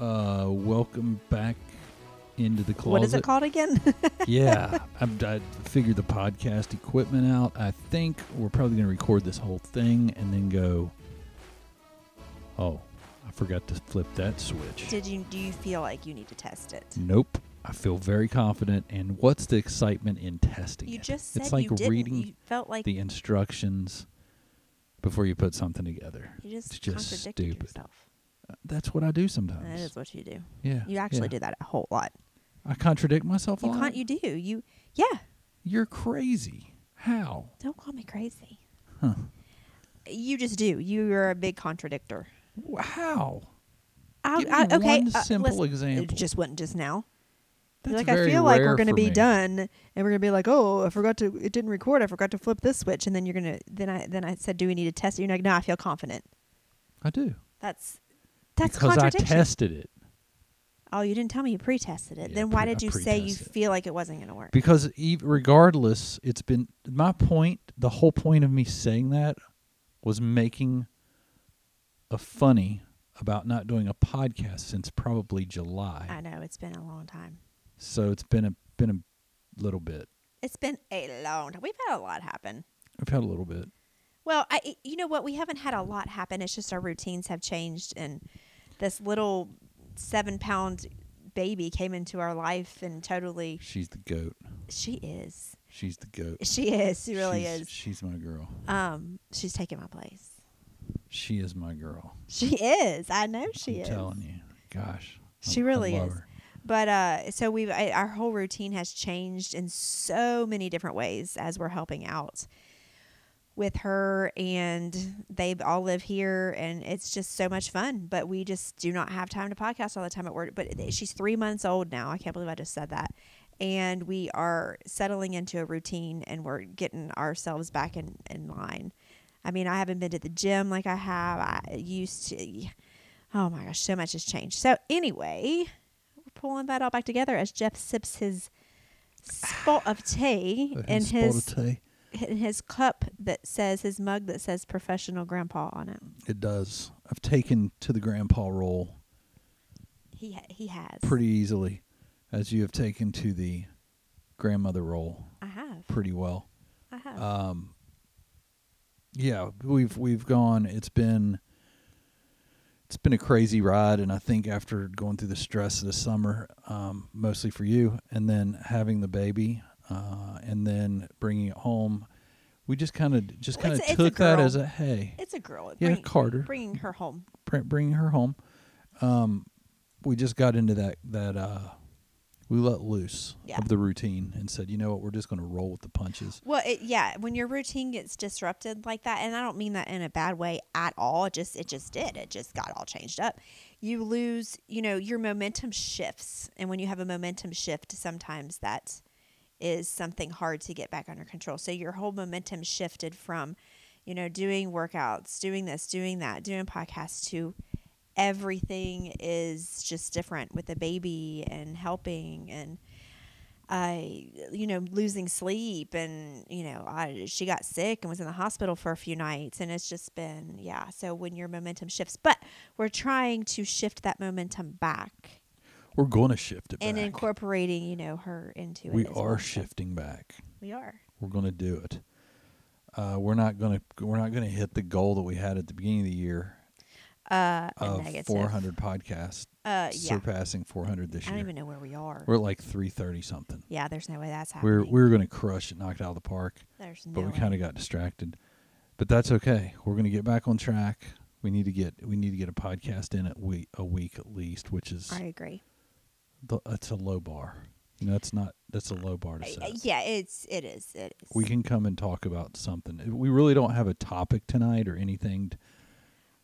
Uh, welcome back into the closet. What is it called again? yeah, I'm, I figured the podcast equipment out. I think we're probably going to record this whole thing and then go. Oh, I forgot to flip that switch. Did you do you feel like you need to test it? Nope. I feel very confident. And what's the excitement in testing You it? just said it's like you reading you felt like the instructions before you put something together. you just, it's just contradicted stupid. yourself. That's what I do sometimes. That is what you do. yeah. You actually yeah. do that a whole lot. I contradict myself a You lot. can't. You do. You. Yeah. You're crazy. How? Don't call me crazy. Huh. You just do. You're a big contradictor. How? I, I, okay. one uh, simple example. It just wasn't just now. That's like I feel like we're going to be me. done, and we're going to be like, oh, I forgot to. It didn't record. I forgot to flip this switch, and then you're going to. Then I then I said, do we need to test it? You're like, no, I feel confident. I do. That's that's because I tested it. oh, you didn't tell me you pre-tested it. Yeah, then why pre- did you say you feel like it wasn't going to work? Because regardless, it's been my point. The whole point of me saying that was making a funny about not doing a podcast since probably July. I know it's been a long time. So it's been a been a little bit. It's been a long time. We've had a lot happen. I've had a little bit. Well, I you know what? We haven't had a lot happen. It's just our routines have changed, and this little seven pound baby came into our life and totally. She's the goat. She is. She's the goat. She is. She really she's, is. She's my girl. Um, she's taking my place. She is my girl. She is. I know she is. I'm is. telling you. Gosh. She I really love is. her. But uh, so we've I, our whole routine has changed in so many different ways as we're helping out with her, and they all live here, and it's just so much fun. But we just do not have time to podcast all the time at work. But she's three months old now. I can't believe I just said that. And we are settling into a routine, and we're getting ourselves back in in line. I mean, I haven't been to the gym like I have. I used to. Oh my gosh, so much has changed. So anyway, we're pulling that all back together as Jeff sips his spot of tea in his of tea. in his cup that says his mug that says professional grandpa on it. It does. I've taken to the grandpa role He ha- he has. pretty easily, as you have taken to the grandmother role I have. pretty well. I have. Um, yeah, we've we've gone. It's been it's been a crazy ride, and I think after going through the stress of the summer, um, mostly for you, and then having the baby, uh, and then bringing it home, we just kind of just kind of it's a- it's a took that as a hey, it's a girl. yeah, Carter. Bringing her home. br- bringing her home. Um, we just got into that that uh, we let loose Yeah. of the routine and said, you know what, we're just going to roll with the punches. Well, it, yeah, when your routine gets disrupted like that, and I don't mean that in a bad way at all. It just it just did. It just got all changed up. You lose, you know, your momentum shifts, and when you have a momentum shift, sometimes that is something hard to get back under control. So your whole momentum shifted from, you know, doing workouts, doing this, doing that, doing podcasts to everything is just different with a baby and helping and I, you know, losing sleep and, you know, I, she got sick and was in the hospital for a few nights. And it's just been, yeah. So when your momentum shifts, but we're trying to shift that momentum back We're going to shift it back. and back. incorporating, you know, her into it. we as are well. So shifting back. We are. We're going to do it. Uh, we're not going to we're not going to hit the goal that we had at the beginning of the year Uh, of negative. 400 podcasts, Uh, yeah. surpassing 400 this year. I don't even know where we are. We're at like 330 something. yeah, there's no way that's happening. We're we were going to crush it, knock it out of the park. there's no but we kind of got distracted. But that's okay. We're going to get back on track. We need to get we need to get a podcast in at week a week at least, which is I agree. The, that's a low bar. You know, that's not that's a low bar to set. yeah, it's it is it is. We can come and talk about something. We really don't have a topic tonight or anything.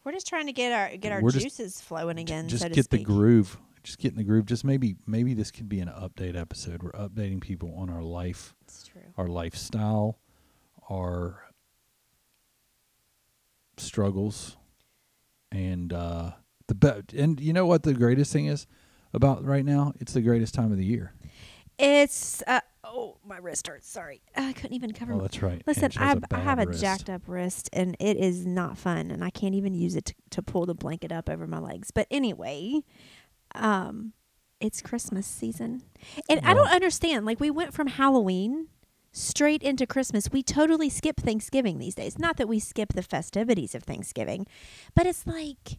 We're just trying to get our get our We're juices flowing again. just so get the groove. Just get in the groove. Just maybe maybe this could be an update episode. We're updating people on our life, It's true. our lifestyle, our struggles, and uh, the be- and you know what the greatest thing is about right now? It's the greatest time of the year. It's uh, oh my wrist hurts. Sorry, I couldn't even cover. Oh, that's right. Listen, Ange I, has a I have a wrist. jacked up wrist, and it is not fun, and I can't even use it to, to pull the blanket up over my legs. But anyway, um, it's Christmas season, and I don't understand. Like we went from Halloween straight into Christmas. We totally skip Thanksgiving these days. Not that we skip the festivities of Thanksgiving, but it's like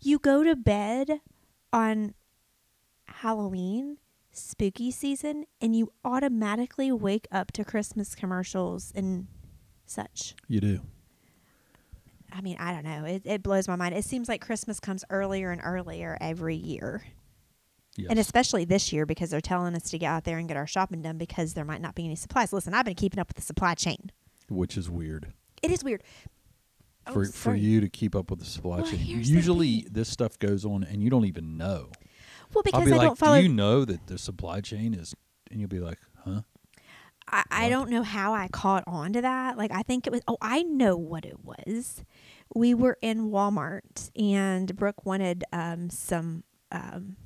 you go to bed on Halloween, spooky season, and you automatically wake up to Christmas commercials and such. You do. I mean, I don't know. It, it blows my mind. It seems like Christmas comes earlier and earlier every year. Yes. And especially this year because they're telling us to get out there and get our shopping done because there might not be any supplies. Listen, I've been keeping up with the supply chain. which is weird It is weird. Oh, for for you to keep up with the supply Well, chain. Usually, this stuff goes on, and you don't even know. Well, because I'll be I like, don't follow. "Do you know that the supply chain is?" And you'll be like, "Huh?" I, I don't know how I caught on to that. Like, I think it was, oh, I know what it was. We were in Walmart and Brooke wanted um, some, um,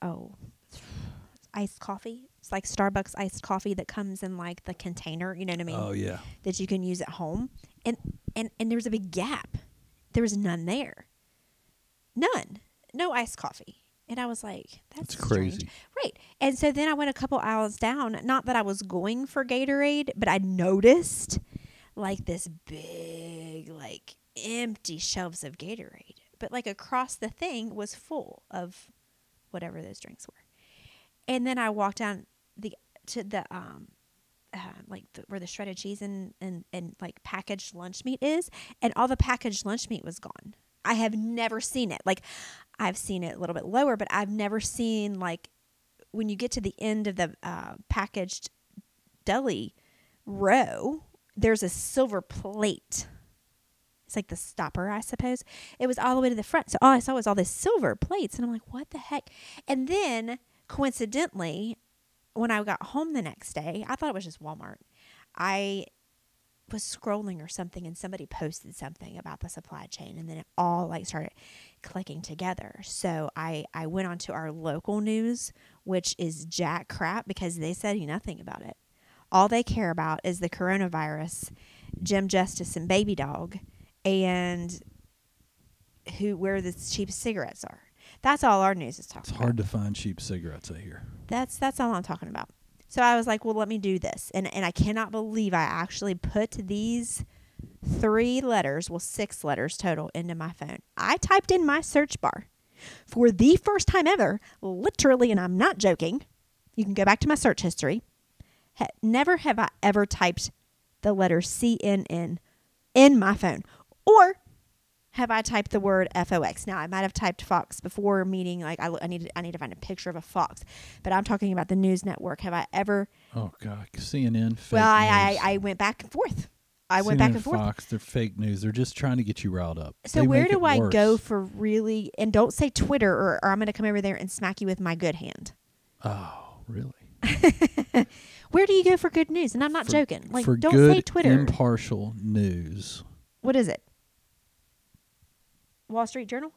oh, iced coffee. It's like Starbucks iced coffee that comes in like the container, you know what I mean? oh yeah. that you can use at home. And, and, and there was a big gap. There was none there. None. No iced coffee. And I was like, that's strange. crazy. Right. And so then I went a couple aisles down. Not that I was going for Gatorade, but I noticed like this big, like empty shelves of Gatorade. But like across the thing was full of whatever those drinks were. And then I walked down the to the um uh, like the, where the shredded cheese and, and and like packaged lunch meat is, and all the packaged lunch meat was gone. I have never seen it. Like I've seen it a little bit lower, but I've never seen like when you get to the end of the uh, packaged deli row, there's a silver plate. It's like the stopper, I suppose. It was all the way to the front. So all I saw was all these silver plates. And I'm like, what the heck? And then coincidentally, when I got home the next day, I thought it was just Walmart. I was scrolling or something and somebody posted something about the supply chain and then it all like started clicking together. So I I went on to our local news, which is jack crap because they said nothing about it. All they care about is the coronavirus, Jim Justice and Baby Dog, and who where the cheap cigarettes are. That's all our news is talking It's about. hard to find cheap cigarettes out here. That's that's all I'm talking about. So I was like, well, let me do this, and and I cannot believe I actually put these three letters, well, six letters total, into my phone. I typed in my search bar for the first time ever, literally, and I'm not joking. You can go back to my search history. Ha- never have I ever typed the letter CNN in my phone, or have I typed the word FOX? Now I might have typed Fox before, meaning like I, I need to, I need to find a picture of a fox, but I'm talking about the news network. Have I ever? Oh God, CNN. Well, I. I I went back and forth. I went back and forth. Fox, they're fake news. They're just trying to get you riled up. So They where do I worse. go for really? And don't say Twitter, or, or I'm going to come over there and smack you with my good hand. Oh, really? Where do you go for good news? And I'm not For- joking. Like, don't say Twitter. impartial news. what is it? Wall Street Journal.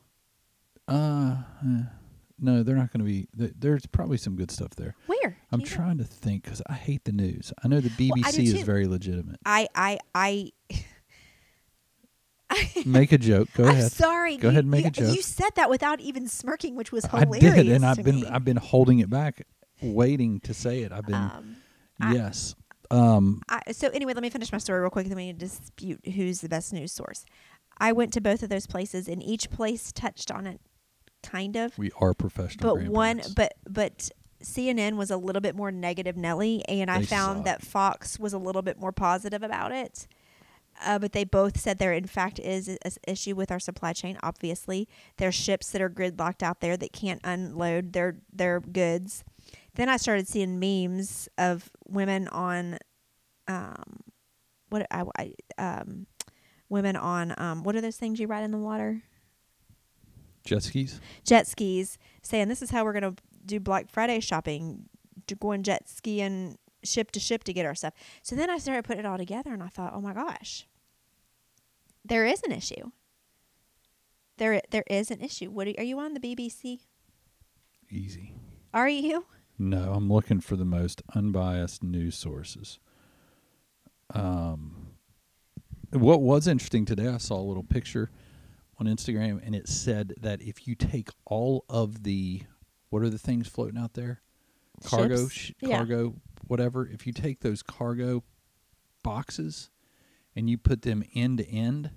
Uh, eh, no, they're not going to be. th- There's probably some good stuff there. Where? I'm trying to think because I hate the news. I know the BBC Well, is very legitimate. I I I. Make a joke. Go I'm ahead. sorry. Go you- ahead and make you, a joke. You said that without even smirking, which was hilarious. I did, and I've been me. I've been holding it back, waiting to say it. I've been Um, I- yes. Um, I, so anyway, let me finish my story real quick. Then we need to dispute who's the best news source. I went to both of those places, and each place touched on it, kind of. we are professional. but one, but but CNN was a little bit more negative, Nelly, and I They found suck. that Fox was a little bit more positive about it. Uh, but they both said there, in fact, is an issue with our supply chain. Obviously, there's ships that are gridlocked out there that can't unload their their goods. Then I started seeing memes of women on, um, what I, I um, women on um, what are those things you ride in the water? Jet skis. jet skis saying this is how we're going to do Black Friday shopping, to going jet skiing ship to ship to get our stuff. So then I started putting it all together and I thought, oh my gosh, there is an issue. There, there is an issue. What are, are you on the BBC? Easy. Are you? No, I'm looking for the most unbiased news sources. Um, what was interesting today, I saw a little picture on Instagram, and it said that if you take all of the what are the things floating out there, cargo, sh- Yeah. cargo, whatever. If you take those cargo boxes and you put them end to end,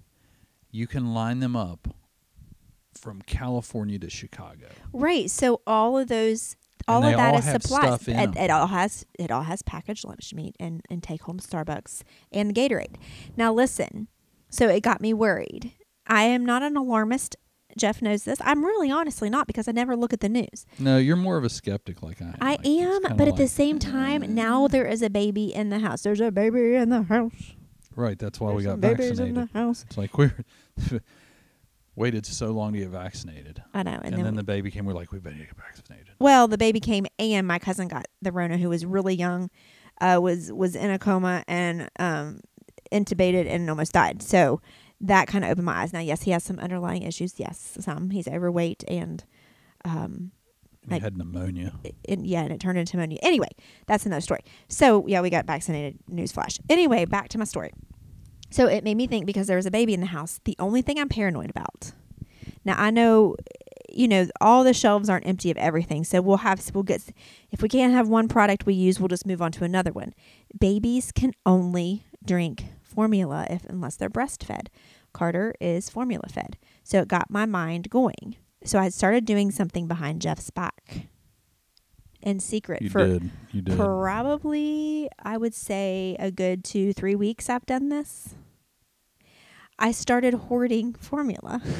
you can line them up from California to Chicago. Right. So all of those, all of that all is supplies. It, it all has it all has packaged lunch meat and and take home Starbucks and the Gatorade. Now listen. So it got me worried. I am not an alarmist. Jeff knows this. I'm really honestly not because I never look at the news. No, you're more of a skeptic like I am. I Like, am, but at the same time, now there is a baby in the house. There's a baby in the house. right. That's why we There's got some babies in the house. It's like we were waited so long to get vaccinated, I know. And, and, then, then, the baby came. We're like, we better get vaccinated. well, the baby came, and my cousin got the Rona, who was really young, uh, was was in a coma and um, intubated and almost died. So that kind of opened my eyes. Now, yes, he has some underlying issues. Yes, some. He's overweight and. Um, And Like- had pneumonia. it, yeah, and it turned into pneumonia. Anyway, that's another story. So yeah, we got vaccinated. Newsflash. Anyway, back to my story. So it made me think because there was a baby in the house. The only thing I'm paranoid about. Now I know, you know, all the shelves aren't empty of everything. So we'll have we'll get if we can't have one product we use, we'll just move on to another one. Babies can only drink formula if unless they're breastfed. Carter is formula fed. So it got my mind going. So I started doing something behind Jeff's back in secret You for did. You did. probably I would say a good two, three weeks I've done this. I started hoarding formula.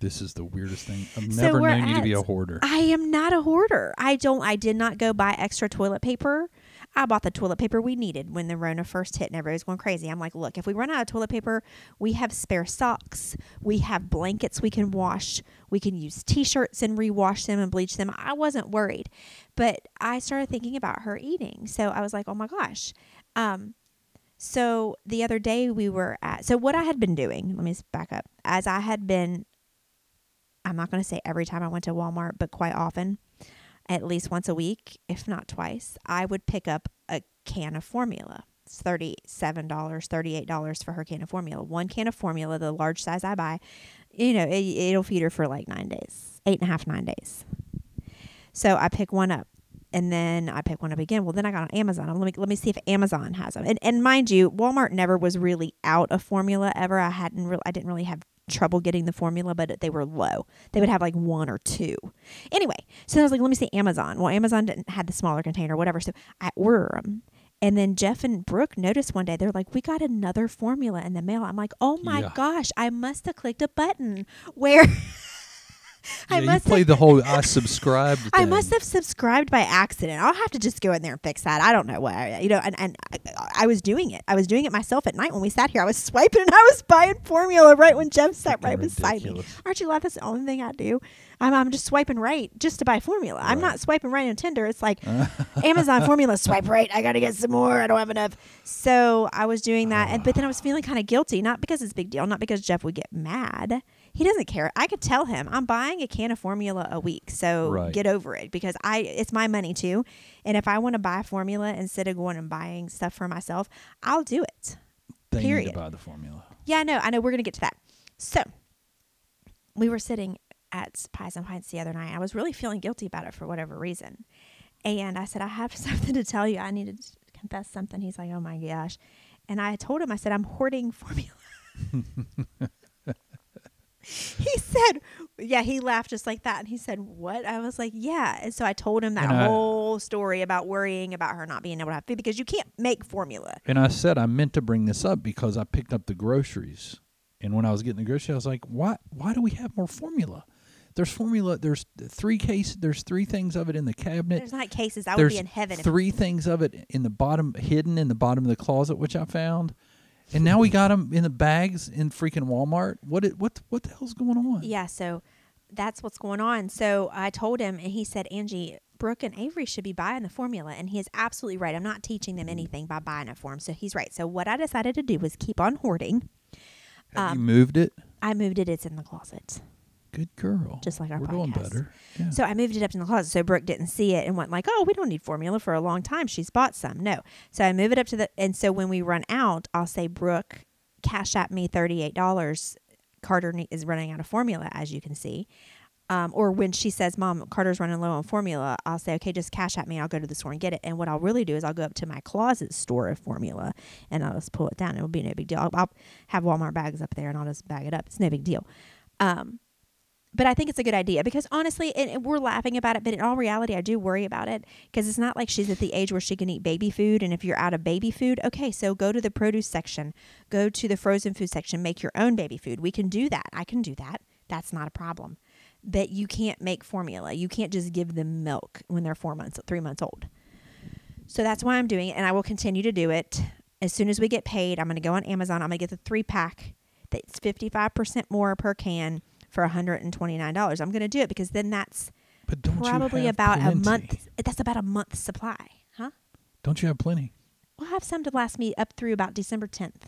This is the weirdest thing. I've So never known you to be a hoarder. I am not a hoarder. I don't I did not go buy extra toilet paper. I bought the toilet paper we needed when the Rona first hit and everybody was going crazy. I'm like, look, if we run out of toilet paper, we have spare socks. We have blankets we can wash. We can use t shirts and rewash them and bleach them. I wasn't worried. But I started thinking about her eating. So I was like, oh my gosh. Um, so the other day we were at, so what I had been doing, let me back up, as I had been I'm not going to say every time I went to Walmart, but quite often, at least once a week, if not twice, I would pick up a can of formula. It's $37, $38 for her can of formula. One can of formula, the large size I buy, you know, it, it'll feed her for like nine days, eight and a half, nine days. So I pick one up and then I pick one up again. Well, then I got on Amazon. Let me let me see if Amazon has them. And, and mind you, Walmart never was really out of formula ever. I hadn't really, I didn't really have trouble getting the formula, but they were low. They would have like one or two. Anyway, so I was like, let me see Amazon. Well, Amazon didn't had the smaller container, whatever. So I order them. And then Jeff and Brooke noticed one day, they're like, we got another formula in the mail. I'm like, oh my Yeah. gosh, I must have clicked a button where I yeah, must have played the whole I subscribed. I thing. must have subscribed by accident. I'll have to just go in there and fix that. I don't know why. You know, and, and I, I was doing it. I was doing it myself at night when we sat here. I was swiping and I was buying formula right when Jeff sat right beside me. Aren't you glad that's the only thing I do? I'm, I'm just swiping right just to buy formula. I'm not swiping right on Tinder. It's like Amazon formula, swipe right. I got to get some more. I don't have enough. So I was doing that. And, but then I was feeling kind of guilty, not because it's a big deal, not because Jeff would get mad. He doesn't care. I could tell him I'm buying a can of formula a week. So Right. get over it because I it's my money too. And if I want to buy formula instead of going and buying stuff for myself, I'll do it. They need period. to buy the formula. Yeah, I know. I know. We're going to get to that. So we were sitting at Pies and Pints the other night. I was really feeling guilty about it for whatever reason. And I said, I have something to tell you. I needed to confess something. He's like, oh my gosh. And I told him, I said, I'm hoarding formula. he said, yeah, he laughed just like that. And he said, what? I was like, yeah. And so I told him that I- whole story about worrying about her not being able to have food because you can't make formula. And I said I meant to bring this up because I picked up the groceries, and when I was getting the groceries, I was like, "Why? Why do we have more formula? There's formula. There's three case. There's three things of it in the cabinet. There's not cases. I would be in heaven. three things of it in the bottom, hidden in the bottom of the closet, which I found." And now we got them in the bags in freaking Walmart. What? It, what? What the hell's going on? Yeah, so that's what's going on. So I told him, and he said, Angie, Brooke and Avery should be buying the formula. And he is absolutely right. I'm not teaching them anything by buying it for them. So he's right. So what I decided to do was keep on hoarding. Have you um, moved it? I moved it, it's in the closet. Good girl. just like our We're doing better. Yeah. So I moved it up in the closet so Brooke didn't see it and went like, "Oh, we don't need formula for a long time. She's bought some." No. So I move it up to the and so when we run out, I'll say, "Brooke, Cash App me $38 Carter is running out of formula, as you can see. Um, or when she says, Mom, Carter's running low on formula, I'll say, Okay, just Cash App me. I'll go to the store and get it. And what I'll really do is I'll go up to my closet store of formula and I'll just pull it down. It'll be no big deal. I'll, I'll have Walmart bags up there and I'll just bag it up. It's no big deal. Um, but I think it's a good idea because honestly, and, and we're laughing about it, but in all reality, I do worry about it because it's not like she's at the age where she can eat baby food. And if you're out of baby food, okay, so go to the produce section, go to the frozen food section, make your own baby food. We can do that. I can do that. That's not a problem. But you can't make formula. You can't just give them milk when they're four months, three months old. So that's why I'm doing it, and I will continue to do it. As soon as we get paid, I'm going to go on Amazon. I'm going to get the three pack that's 55% more per can for $129. I'm going to do it because then that's probably about plenty? a month. That's about a month's supply, huh? Don't you have plenty? We'll have some to last me up through about December 10th.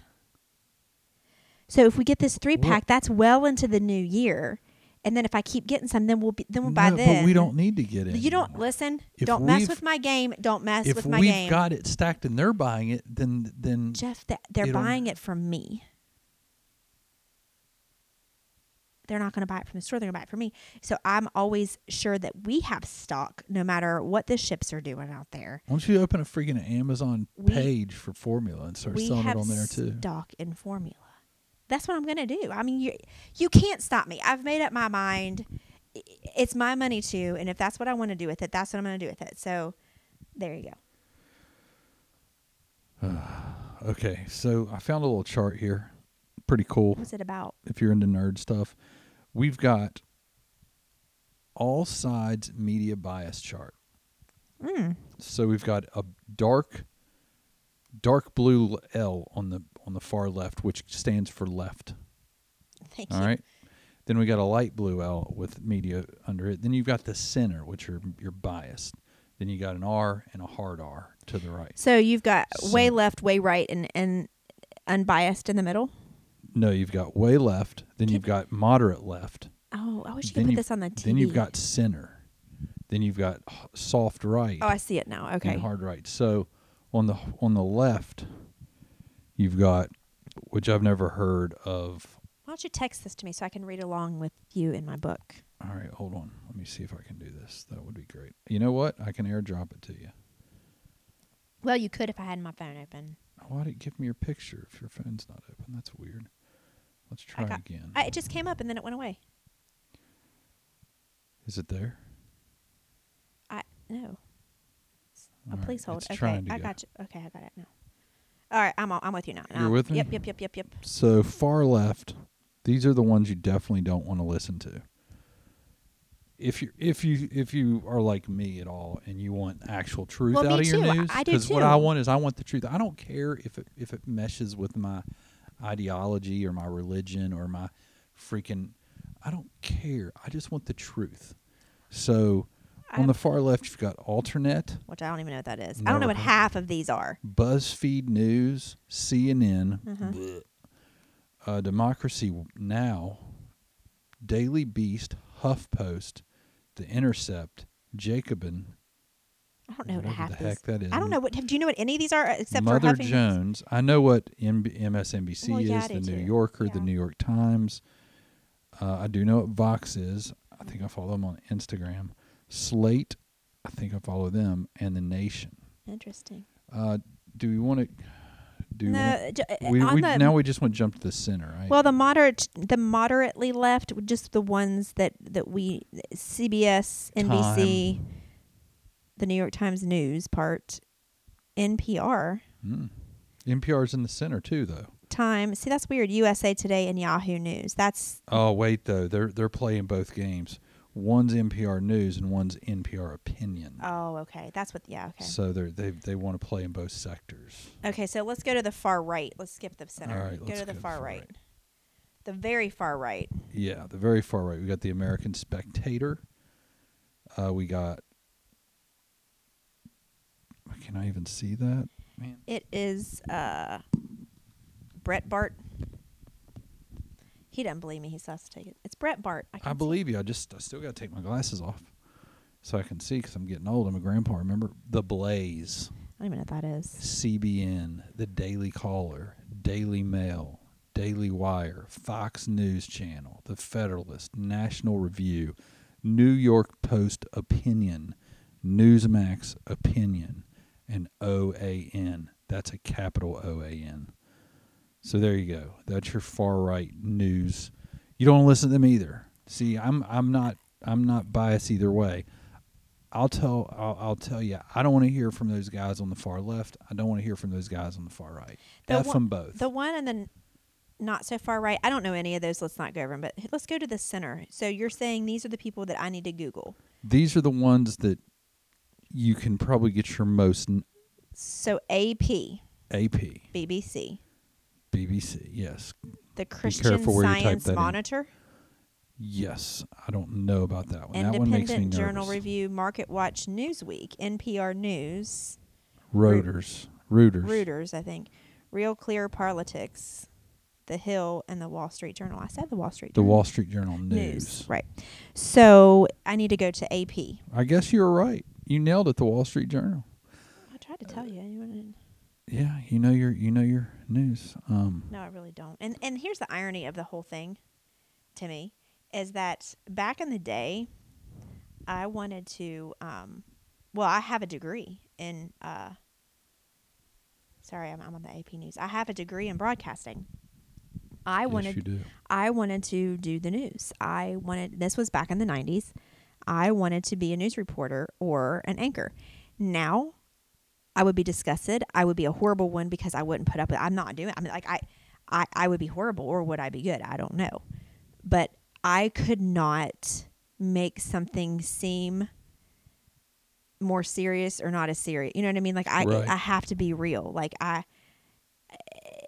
So if we get this three pack, that's well into the new year. And then if I keep getting some, then we'll be then we'll no, then. but we don't need to get it. You don't listen. If don't mess with my game. Don't mess with my game. If we've got it stacked and they're buying it, then then Jeff, th- they're buying it from me. They're not going to buy it from the store. They're going to buy it from me. So I'm always sure that we have stock, no matter what the ships are doing out there. why don't you open a freaking Amazon We- page for formula and start selling it on there too? stock in formula. That's what I'm going to do. I mean, you you can't stop me. I've made up my mind. It's my money too, and if that's what I want to do with it, that's what I'm going to do with it. So, there you go. Okay, so I found a little chart here. Pretty cool. What's it about? if you're into nerd stuff. We've got all sides media bias chart. Mm. So we've got a dark dark blue L on the on the far left which stands for left. Thank All you. right. Then we got a light blue L with media under it. Then you've got the center which are you're biased. Then you got an R and a hard R to the right. So you've got way left, way right, and and unbiased in the middle. No, you've got way left, then you've got moderate left, Oh, I wish you could put this on the TV. then you've got center. Then you've got h- soft right. Oh, I see it now. Okay. and hard right. So on the on the left, you've got which I've never heard of. Why don't you text this to me so I can read along with you in my book? All right, hold on. Let me see if I can do this. That would be great. You know what? I can airdrop it to you. Well, you could if I had my phone open. Why did it give me your picture if your phone's not open? That's weird. Let's try got- again. I, it just came up and then it went away. Is it there? I no. It's a right, placeholder. Okay, I go. got you. Okay, I got it now. All right, I'm all, I'm with you now. You're Now- with me? Yep, yep, yep, yep, yep. So far left, these are the ones you definitely don't want to listen to. If you if you if you are like me at all and you want actual truth Well, out of your too. news, I do what I want is I want the truth. I don't care if it if it meshes with my ideology or my religion or my freaking. I don't care. I just want the truth. So on the far left, you've got alternate, Which I don't even know what that is. I don't know what half of these are. BuzzFeed News, CNN, Mhm. uh, Democracy Now, Daily Beast, HuffPost, The Intercept, Jacobin, I don't know what whatever half the heck that is. I don't know what. Do you know what any of these are except Mother for Huffington? Jones. I know what MB- MSNBC Well, yeah, is, the New too. Yorker, the Yeah. New York Times. Uh, I do know what Vox is. I think I follow them on Instagram. Slate, I think I follow them, and The Nation. Interesting. Uh, do we want to? Do we wanna- No, uh, we, on we the, now we just want to jump to the center, right? Well, the moderate, the moderately left, just the ones that that we CBS, NBC, the New York Times News part, NPR, mm. NPR's in the center too, though. Time. See, that's weird. USA Today and Yahoo News. That's Oh wait, though they're they're playing both games. One's NPR News and one's NPR Opinion. oh, okay. That's what. Yeah, okay. So they're, they they want to play in both sectors. Okay, so let's go to the far right. Let's skip the center. All right, go to the go far far right. right. The very far right. Yeah, the very far right. We got the American Spectator. Uh, we got. Can I even see that? Man, It is uh, Breitbart. He doesn't believe me. He still has to take it. It's Breitbart. I, I believe you. I just I still got to take my glasses off so I can see because I'm getting old. I'm a grandpa. Remember the Blaze, I don't even know what that is. CBN, the Daily Caller, Daily Mail, Daily Wire, Fox News Channel, The Federalist, National Review, New York Post Opinion, Newsmax Opinion, and OAN. That's a capital OAN. So there you go. That's your far right news. You don't listen to them either. See, I'm I'm not I'm not biased either way. I'll tell I'll, I'll tell you. I don't want to hear from those guys on the far left. I don't want to hear from those guys on the far right. The F one- them both. The one and the not so far right. I don't know any of those. Let's not go over them, but let's go to the center. So you're saying these are the people that I need to Google. These are the ones that you can probably get your most n- So AP, AP, BBC, BBC. Yes, the Christian careful where you type Science that in. Monitor, yes. I don't know about that one. that one makes me Independent nervous. Journal Review, Market Watch, Newsweek, NPR News, Reuters, Reuters. Reuters, I think, Real Clear Politics, The Hill, and the Wall Street Journal. I said the Wall Street Journal. The Journal. Wall Street Journal News. Right. So I need to go to AP. I guess you were right. You nailed it. The Wall Street Journal. I tried to tell you. You Yeah, you know your you know your news. Um, No, I really don't. And and here's the irony of the whole thing to me is that back in the day I wanted to um well, I have a degree in uh sorry, I'm, I'm on the AP news. I have a degree in broadcasting. I yes, wanted do. I wanted to do the news. I wanted this was back in the 90s. I wanted to be a news reporter or an anchor. Now, I would be disgusted. I would be a horrible one because I wouldn't put up with I'm not doing I mean like I I I would be horrible or would I be good? I don't know. But I could not make something seem more serious or not as serious. You know what I mean? Like I Right. I have to be real. Like I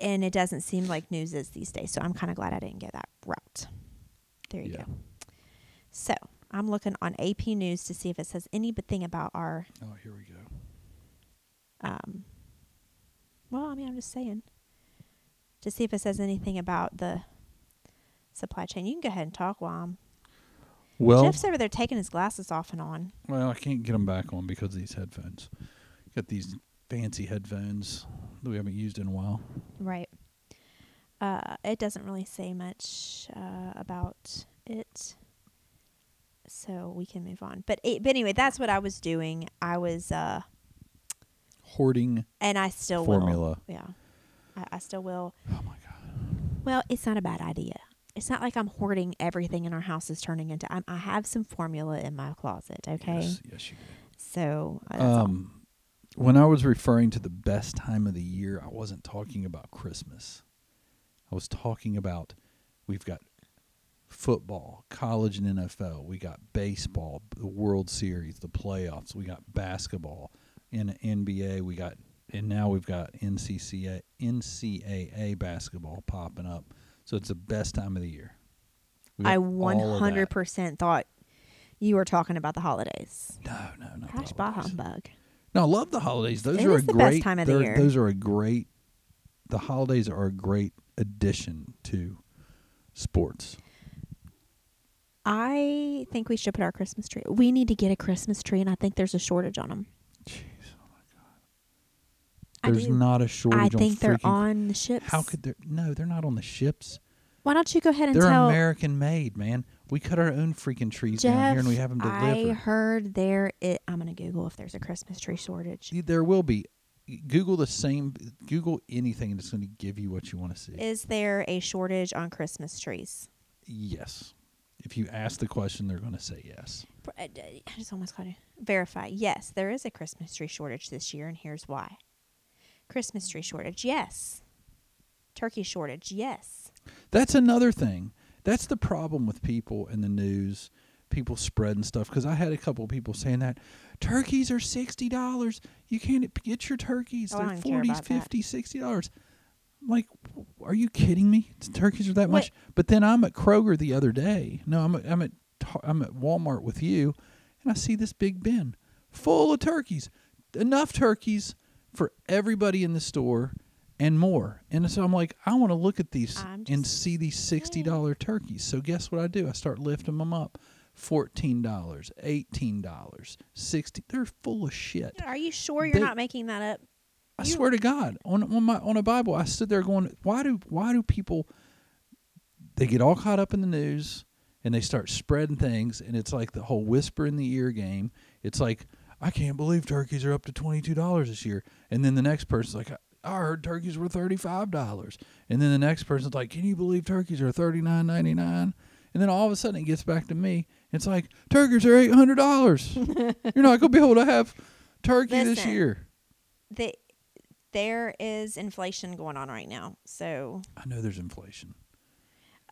and it doesn't seem like news is these days. So I'm kind of glad I didn't get that route. There you Yeah. go. So I'm looking on AP News to see if it says anything about our. Oh, here we go. Um, well, I mean, I'm just saying to see if it says anything about the supply chain. You can go ahead and talk while I'm. Well, Jeff's over there taking his glasses off and on. well, I can't get them back on because of these headphones. Got these fancy headphones that we haven't used in a while. Right. Uh, it doesn't really say much uh, about it, so we can move on. But it, but anyway, that's what I was doing. I was, uh, Hoarding and I still will. formula. Yeah, I, I still will. Oh my god. Well, it's not a bad idea. It's not like I'm hoarding everything in our house is turning into. I'm, I have some formula in my closet. Okay, Yes, yes you do. so that's all. Um, when I was referring to the best time of the year, I wasn't talking about Christmas. I was talking about we've got football, college and NFL. We got baseball, the World Series, the playoffs. We got basketball in NBA. We got and now we've got NCCA NCAA basketball popping up. So it's the best time of the year. I all of that. 100% thought you were talking about the holidays. No, no, no. Gosh, bah humbug. No, I love the holidays. Those It are a the great time of the year. Those are a great. The holidays are a great addition to sports. I think we should put our Christmas tree. We need to get a Christmas tree, and I think there's a shortage on them. Jeez, oh my God! There's not a shortage. I think on they're freaking, on the ships. How could there? No, they're not on the ships. Why don't you go ahead and They're tell American made, man. We cut our own freaking trees Jeff? down here and we have them delivered. I heard there. It, I'm gonna Google if there's a Christmas tree shortage. There will be. Google the same. Google anything and it's going to give you what you want to see. Is there a shortage on Christmas trees? yes. If you ask the question, they're going to say yes. Uh, I just almost called it. Verify. Yes, there is a Christmas tree shortage this year, and here's why. Christmas tree shortage. Yes. Turkey shortage. Yes. That's another thing. That's the problem with people in the news, people spreading stuff. Because I had a couple of people saying that turkeys are sixty dollars. You can't get your turkeys. Oh, I They're forty, about that. fifty, sixty dollars. Like, are you kidding me? Turkeys are that What- much? But then I'm at Kroger the other day. No, I'm at, I'm at I'm at Walmart with you, and I see this big bin full of turkeys. Enough turkeys for everybody in the store and more. And so I'm like, I want to look at these and see these sixty dollar turkeys. So guess what I do? I start lifting them up. Fourteen dollars, eighteen dollars, sixty. They're full of shit. Are you sure you're They- not making that up? I You- swear to God, on on my on a Bible, I stood there going, why do why do people they get all caught up in the news and they start spreading things and it's like the whole whisper in the ear game. It's like I can't believe turkeys are up to twenty two dollars this year, and then the next person's like. I heard turkeys were thirty five dollars, and then the next person's like, "Can you believe turkeys are thirty nine ninety nine? And then all of a sudden it gets back to me. It's like turkeys are eight hundred dollars. You're not gonna be able to have turkey this year. The, there is inflation going on right now. So, I know there's inflation,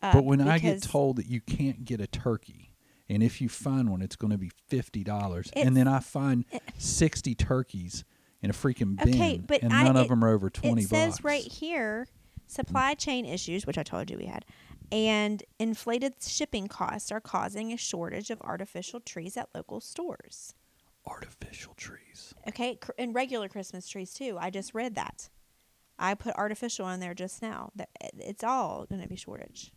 uh, but when I get told that you can't get a turkey, and if you find one, it's going to be fifty dollars, and then I find it- sixty turkeys in a freaking bin, Okay, but and I- none of them are over twenty it says bucks. right here supply chain issues, which I told you we had, and inflated shipping costs are causing a shortage of artificial trees at local stores. Artificial trees. Okay, cr- and regular Christmas trees too. I just read that. I put artificial in there just now. That it's all going to be shortage.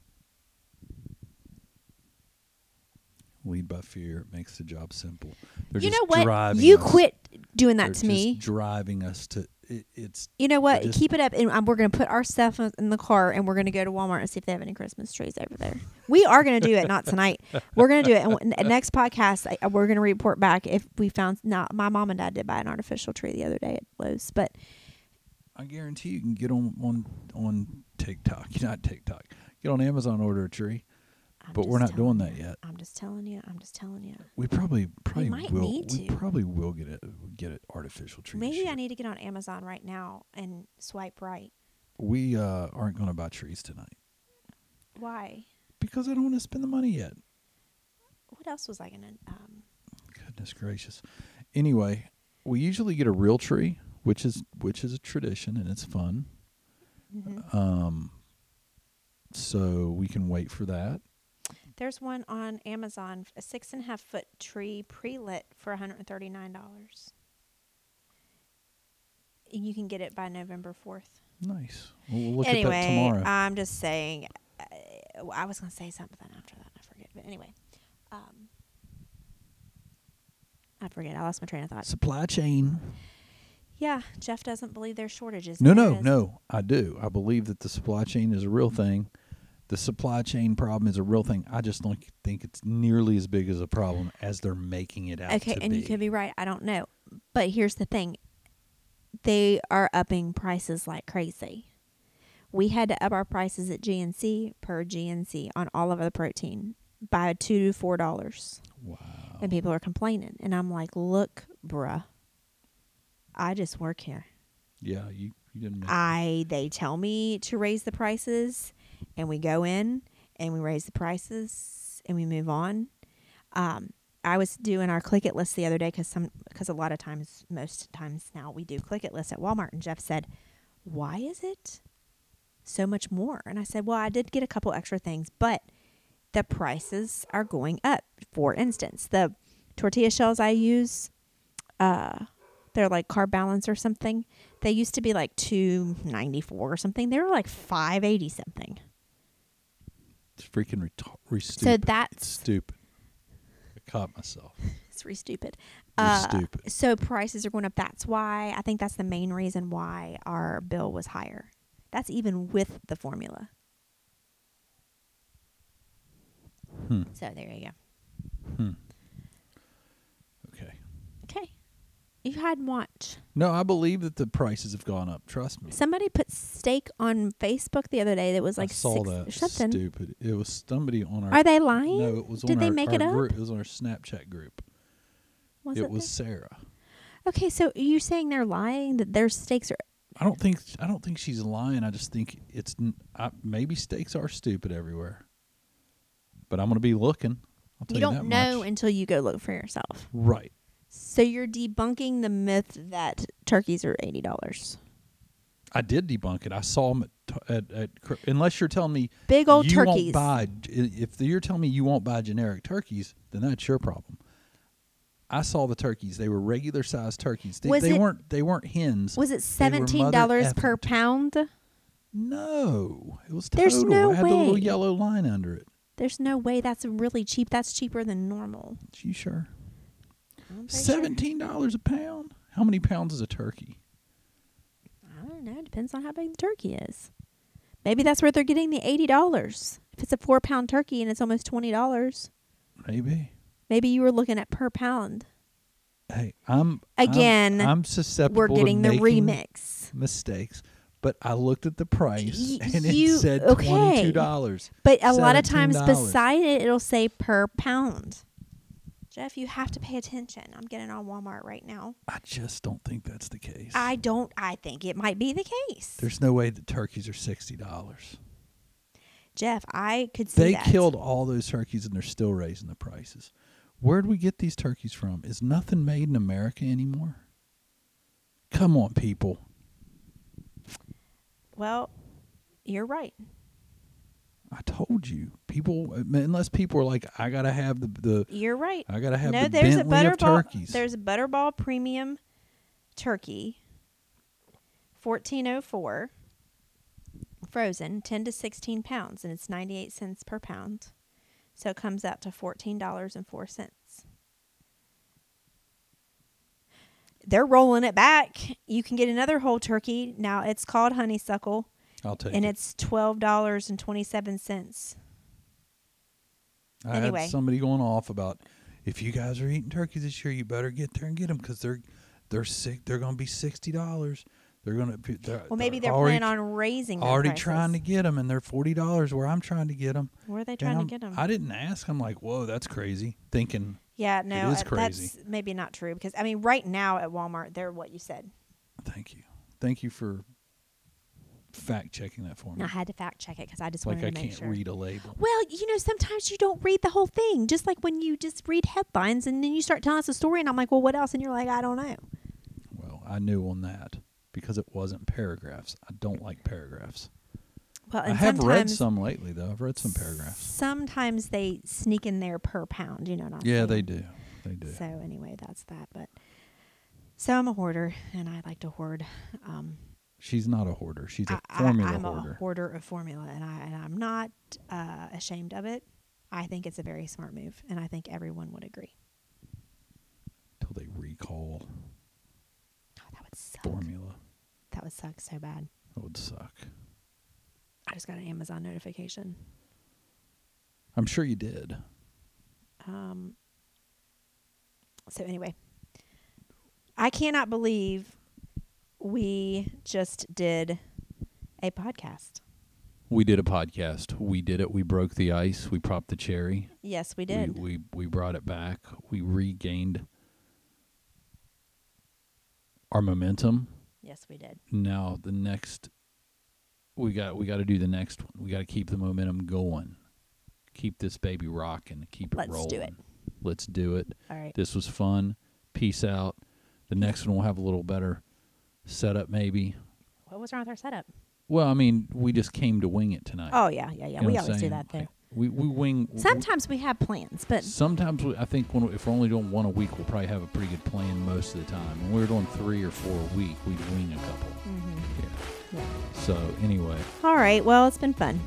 Lead by fear makes the job simple. They're you just know what? You us- quit doing that they're to just me. Driving us to it, it's You know what? just- Keep it up, and um, we're going to put our stuff in- the car, and we're going to go to Walmart and see if they have any Christmas trees over there. We are going to do it, not tonight. We're going to do it, and w- next podcast I, we're going to report back if we found. Not my mom and dad did buy an artificial tree the other day at Lowe's, but I guarantee you can get on on on TikTok, not TikTok. Get on Amazon, order a tree. I'm But we're not doing that you. yet. I'm just telling you. I'm just telling you. We probably probably might will. need we to. probably will get it get it artificial tree. Maybe I need to get on Amazon right now and swipe right. We uh, aren't going to buy trees tonight Why? because I don't want to spend the money yet. What else was I gonna? Um, Goodness gracious. Anyway, we usually get a real tree, which is which is a tradition and it's fun. mhm. Um, so we can wait for that. There's one on Amazon, a six and a half foot tree pre lit for $139. And you can get it by November 4th. Nice. We'll we'll look anyway, at that tomorrow. I'm just saying, uh, I was going to say something after that. I forget. But anyway, um, I forget. I lost my train of thought. Supply chain. Yeah, Jeff doesn't believe there's shortages. No, no, no. I do. I believe that the supply chain is a real thing. The supply chain problem is a real thing. I just don't think it's nearly as big as a problem as they're making it out Okay, and be. you could be right. I don't know. But here's the thing they are upping prices like crazy. We had to up our prices at GNC per GNC on all of the protein by two to four dollars. wow. And people are complaining. And I'm like, look, bruh, I just work here. Yeah, you, you didn't. I they tell me to raise the prices and we go in and we raise the prices and we move on. Um, I was doing our click it list the other day because some because a lot of times most times now we do click it list at Walmart and Jeff said, "Why is it so much more?" And I said, "Well, I did get a couple extra things, but the prices are going up. For instance, the tortilla shells I use, uh, they're like carb balance or something. They used to be like two ninety four or something. They were like five eighty something. It's freaking retar- re- stupid. So it's that's stupid. I caught myself. it's really stupid. Uh, stupid. So prices are going up. That's why I think that's the main reason why our bill was higher. That's even with the formula. Hmm. So there you go. Hmm. Okay. Okay. You and watch. No, I believe that the prices have gone up. Trust me. Somebody put steak on Facebook the other day that was like I saw six that. something. Stupid. It was somebody on our. Are they lying? No, it was Did on they our, make our it up? group. It was on our Snapchat group. Was it it was the- Sarah. Okay, so you saying they're lying that their steaks are I don't think I don't think she's lying. I just think it's I, maybe steaks are stupid everywhere. But I'm going to be looking. I'll tell you you, don't know much. until you go look for yourself. right. So you're debunking the myth that turkeys are eighty dollars. I did debunk it. I saw them at, at, at unless you're telling me Big old you turkeys. won't buy if you're telling me you won't buy generic turkeys, then that's your problem. I saw the turkeys. They were regular sized turkeys. They, Was they it- weren't they weren't hens. Was it seventeen dollars per pound? No, it was total. There's no it had the little yellow line under it. There's no way that's really cheap. That's cheaper than normal. You sure? I'm. Seventeen dollars a pound. How many pounds is a turkey? I don't know. It depends on how big the turkey is. Maybe that's where they're getting the eighty dollars. If it's a four pound turkey and it's almost twenty dollars, Maybe. maybe you were looking at per pound. Hey, I'm I'm- Again, I'm, susceptible. We're getting to the remix. mistakes, but I looked at the price and you- it said twenty two dollars. But a lot of times beside it, it'll say per pound. Jeff, you have to pay attention. I'm getting on Walmart right now. I just don't think that's the case. I don't. I think it might be the case. There's no way that turkeys are sixty dollars. Jeff, I could see They that. killed all those turkeys and they're still raising the prices. Where'd we get these turkeys from? Is nothing made in America anymore? Come on, people. Well, you're right. I told you. People, unless people are like, I gotta have the the, You're right. I gotta have no, the there's a Bentley of butterball. turkeys. There's a butterball premium turkey, fourteen oh four, frozen, ten to sixteen pounds, and it's ninety eight cents per pound. So it comes out to fourteen dollars and four cents. They're rolling it back. You can get another whole turkey now. It's called honeysuckle, I'll take and it. it's twelve dollars and twenty seven cents. I anyway. had somebody going off about if you guys are eating turkey this year, you better get there and get them because they're they're sick. They're going to be sixty dollars. They're going to be. They're, Well, maybe they're already, planning on raising. Their already prices. trying to get them, and they're forty dollars where I'm trying to get them. Where are they trying to get them? I didn't ask. I'm like, whoa, that's crazy. Thinking Yeah, no, is uh, crazy. that's maybe not true because I mean, right now at Walmart, they're what you said. Thank you. Thank you for fact checking that for me. I had to fact check it because I just like wanted I to make sure. Like I can't read a label. Well, you know, sometimes you don't read the whole thing. Just like when you just read headlines and then you start telling us a story, and I'm like, well, what else? And you're like, I don't know. Well, I knew on that because it wasn't paragraphs. I don't like paragraphs. Well, I have read some lately though. I've read some paragraphs. Sometimes they sneak in there per pound. You know what I'm Yeah, saying? they do. They do. So anyway, that's that. But so I'm a hoarder, and I like to hoard. Um, She's not a hoarder. She's a I, formula I, I'm hoarder. a hoarder of formula, and I and I'm not uh, ashamed of it. I think it's a very smart move, and I think everyone would agree. Till they recall Oh, that would suck. formula. That would suck so bad. That would suck. I just got an Amazon notification. I'm sure you did. Um. So anyway, I cannot believe we just did a podcast. We did a podcast. We did it. We broke the ice. We popped the cherry. Yes, we did. We, we we brought it back. We regained our momentum. yes, we did. Now the next we got we got to do the next one. We got to keep the momentum going. Keep this baby rocking. Keep it rolling. Let's do it. Let's do it. All right. This was fun. Peace out. The next one will have a little better setup maybe. What was wrong with our setup? Well, I mean, we just came to wing it tonight. Oh yeah, yeah, yeah. You know we always do that there. We we wing Sometimes we have plans, but Sometimes we, I think when, if we're only doing one a week, we'll probably have a pretty good plan most of the time. When we're doing three or four a week, we'd wing a couple. Mhm. Yeah. Yeah. So anyway, All right. Well, it's been fun.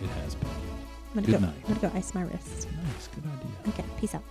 it has been. I'm gonna Good go. night. I'm gonna go ice my wrist. Nice, good idea. Okay. Peace out.